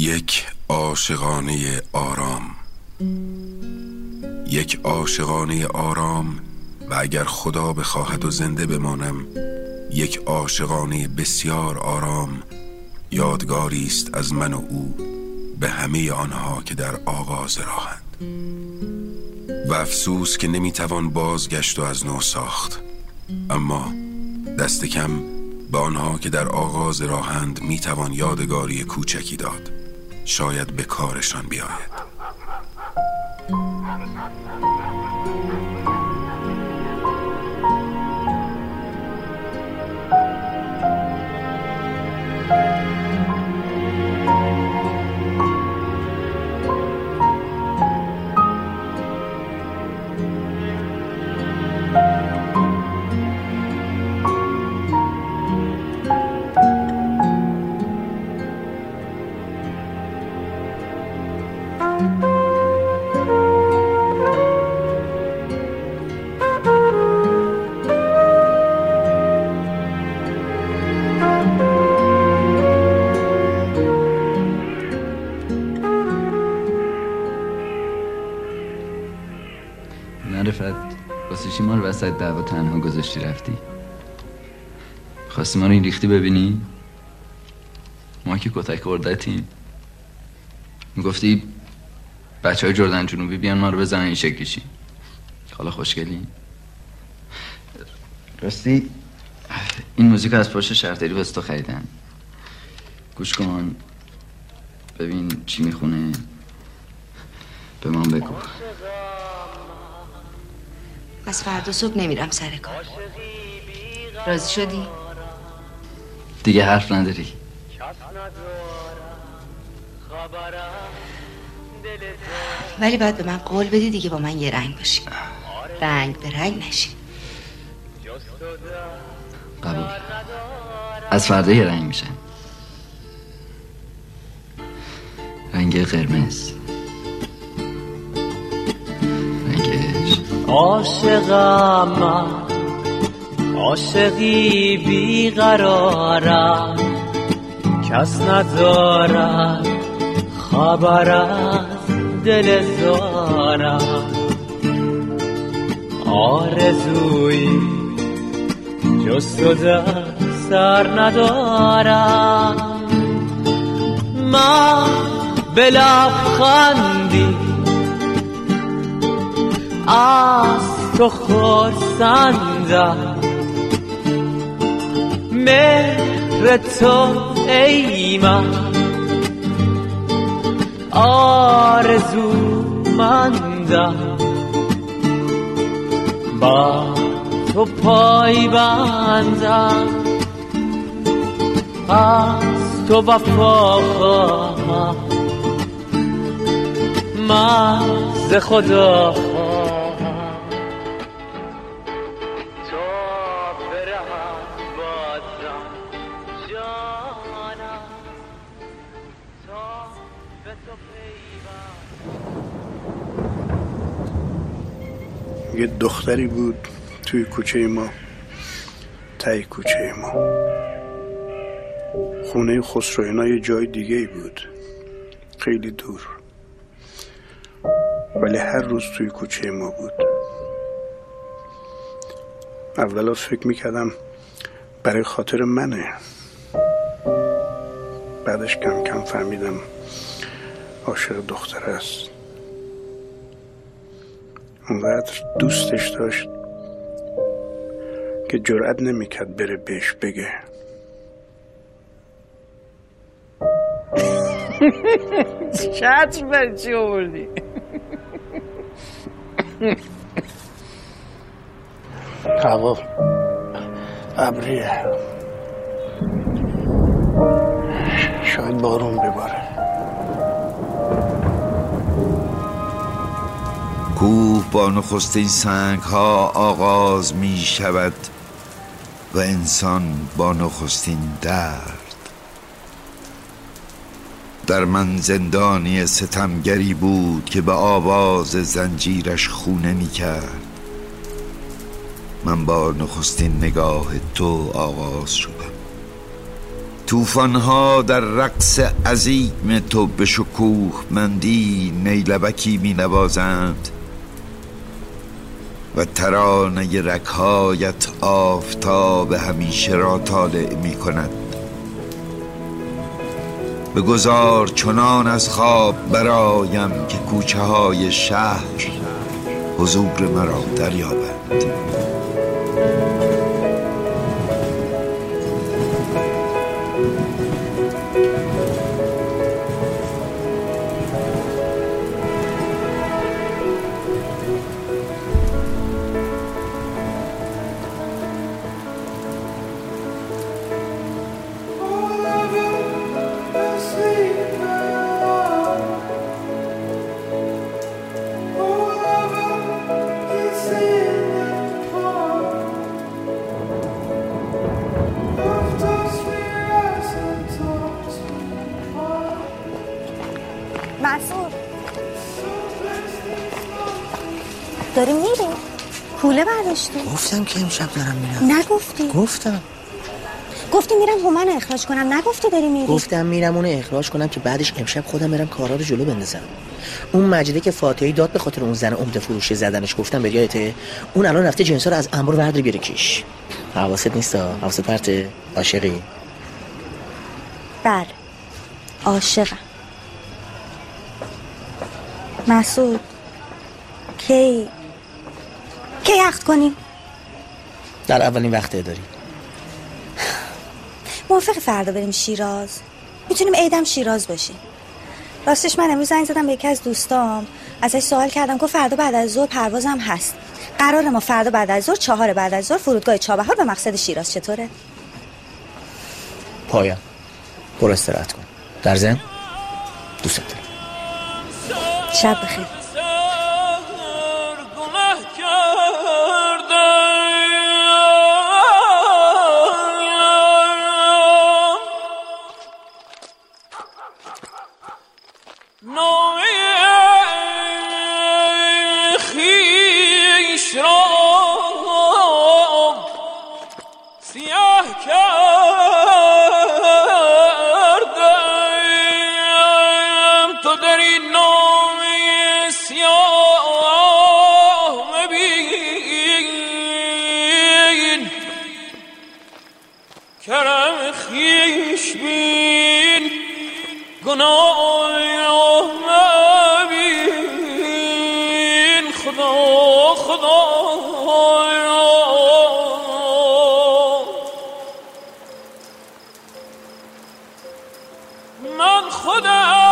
یک عاشقانه آرام. یک عاشقانه آرام و اگر خدا بخواهد و زنده بمانم یک عاشقانه بسیار آرام یادگاری است از من و او به همه آنها که در آغاز راهند. و افسوس که نمی‌توان بازگشت و از نو ساخت. اما دست کم به آنها که در آغاز راهند می‌توان یادگاری کوچکی داد. شاید به کارشان بیاید. وسط دعوا تنها گذاشتی رفتی؟ خواستی ما رو این ریختی ببینی؟ ما که کتک خوردتیم می‌گفتی بچه های جردن جنوبی بیان ما رو بزنن این شکلیشی حالا خوشگلی؟ راستی این موزیک از پشت شهرداری واسه تو خریدن گوش کن. ببین چی می‌خونه. به من بگو. از فردا صبح نمیرم سر کار. راضی شدی؟ دیگه حرف نداری. ولی باید به من قول بدی دیگه با من یه رنگ باشی. رنگ به رنگ نشی. قبول. از فردا یه رنگ میشن رنگ قرمز. عاشقم من عاشقی بیقرارم. کس ندارد خبر از دل زارم. آرزوی جز تو سر ندارم. من به لبخندی از تو خورسندم مهر تو ای من. آرزو مندم با تو پای بندم. از تو وفا خواهم. من ز خدا یه دختری بود توی کوچه ما تای کوچه ما. خونه خسروینا یه جای دیگه ای بود خیلی دور. ولی هر روز توی کوچه ما بود. اولا فکر می‌کردم برای خاطر منه. بعدش کم کم فهمیدم عاشق دختر است. اونقدر دوستش داشت که جرأت نمی‌کرد بره بهش بگه. چتر بر چی آوردی؟ هوا ابریه. شاید بارون بباره. کوه با نخستین سنگ ها آغاز می شود و انسان با نخستین درد. در من زندانی ستمگری بود که به آواز زنجیرش خونه می کرد من با نخستین نگاه تو آغاز شدم. توفانها در رقص عظیم تو به شکوه مندی نیلبکی می نوازند و ترانه رکهایت آفتاب همیشه را طالع می کند بگذار چنان از خواب برایم که کوچه های شهر حضور مرا دریابند. برداشتی گفتم که امشب دارم میرم. نگفتی؟ گفتم. گفتی میرم هومن اخراج کنم. نگفتی داری میری؟ گفتم میرم اونو اخراج کنم که بعدش امشب خودم برم کارا رو جلو بندازم. اون مجیده که فاتحی داد به خاطر اون زن عمده فروشی زدنش گفتم به یادته اون الان رفته جنسا رو از انبار ورداری بیاره کیش. حواست نیست حواست پرته عاشقی. بله. عاشقم. مسعود کی؟ کی عقد کنیم؟ در اولین وقته داری موافق فردا بریم شیراز. می‌تونیم عیدم شیراز باشیم. راستش من امروز زنگ زدم به یکی از دوستام. ازش سوال کردم گفت فردا بعد از ظهر پروازم هست. قرار ما فردا بعد از ظهر چهار بعد از ظهر فرودگاه چابهار به مقصد شیراز چطوره؟ پایان. برو استراحت کن. در زن دوست دارم. شب بخیر. من خودم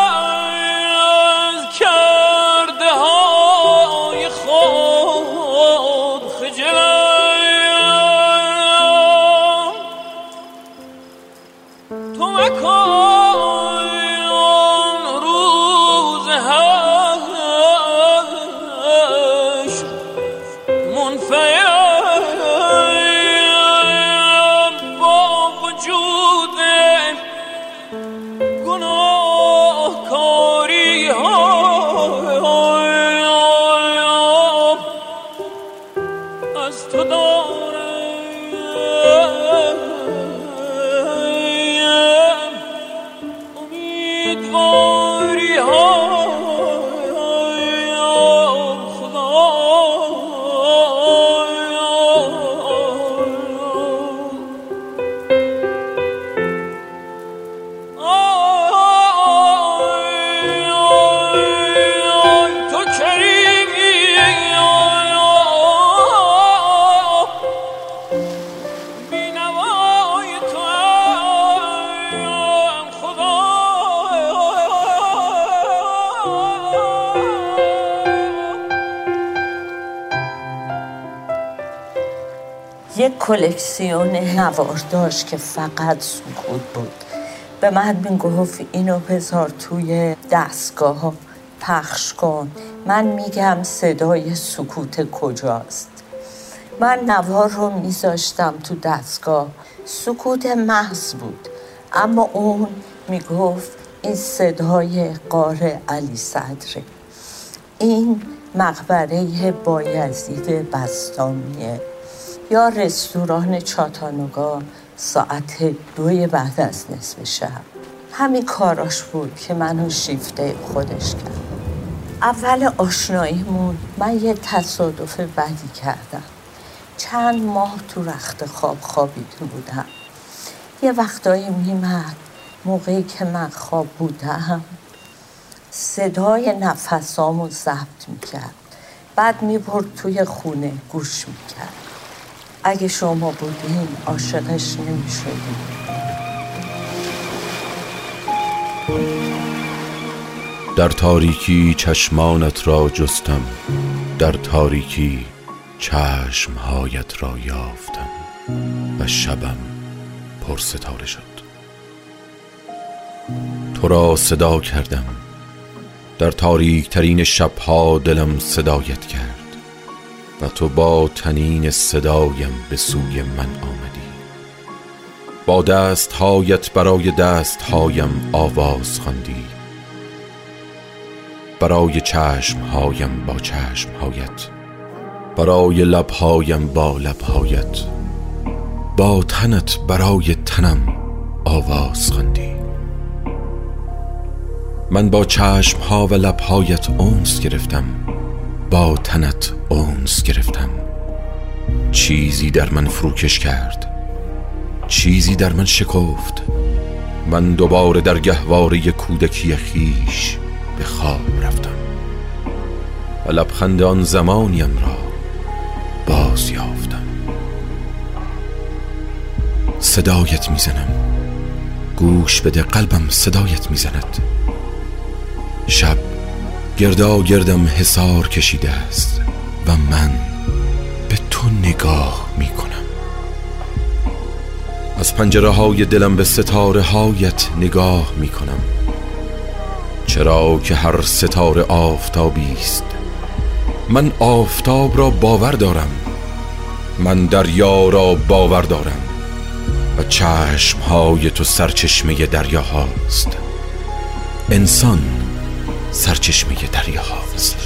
یک کلکسیون نوار داشت که فقط سکوت بود. به من می‌گفت اینو بذار توی دستگاه ها پخش کن. من میگم صدای سکوت کجاست. من نوار رو میذاشتم تو دستگاه. سکوت محض بود. اما اون می‌گفت این صدای قار علی صدره این مقبره بایزید بستامیه یا رستوران چاتانوگا ساعت دوی بعد از نصف شب. همین کاراش بود که منو شیفته خودش کرد. اول آشناییمون من یه تصادف بدی کردم. چند ماه تو رخت خواب خوابیده بودم. یه وقتایی میمد موقعی که من خواب بودم. صدای نفسامو ضبط می‌کرد. بعد می‌برد توی خونه گوش می‌کرد. اگه شما بودین عاشقش نمی‌شدین. در تاریکی چشمانت را جستم در تاریکی چشمهایت را یافتم و شبم پر ستاره شد. تو را صدا کردم در تاریک ترین شبها دلم صدایت کرد. و تو با تنین صدایم به سوی من آمدی. با دستهایت برای دستهایم آواز خواندی. برای چشمهایم با چشمهایت. برای لبهایم با لبهایت. با تنت برای تنم آواز خواندی. من با چشمها و لبهایت اونس گرفتم. با تنت اونس گرفتم. چیزی در من فروکش کرد. چیزی در من شکفت. من دوباره در گهواره کودکی خیش به خواب رفتم. و لبخند آن زمانیم را باز یافتم. صدایت می‌زنم. گوش بده قلبم صدایت می‌زند. شب گردا گردم حسار کشیده است و من به تو نگاه می کنم. از پنجره های دلم به ستاره هایت نگاه می کنم. چرا که هر ستاره آفتابی است. من آفتاب را باور دارم. من دریا را باور دارم. و چشم های تو سرچشمه دریا هاست. انسان سرچشمه دریا هاست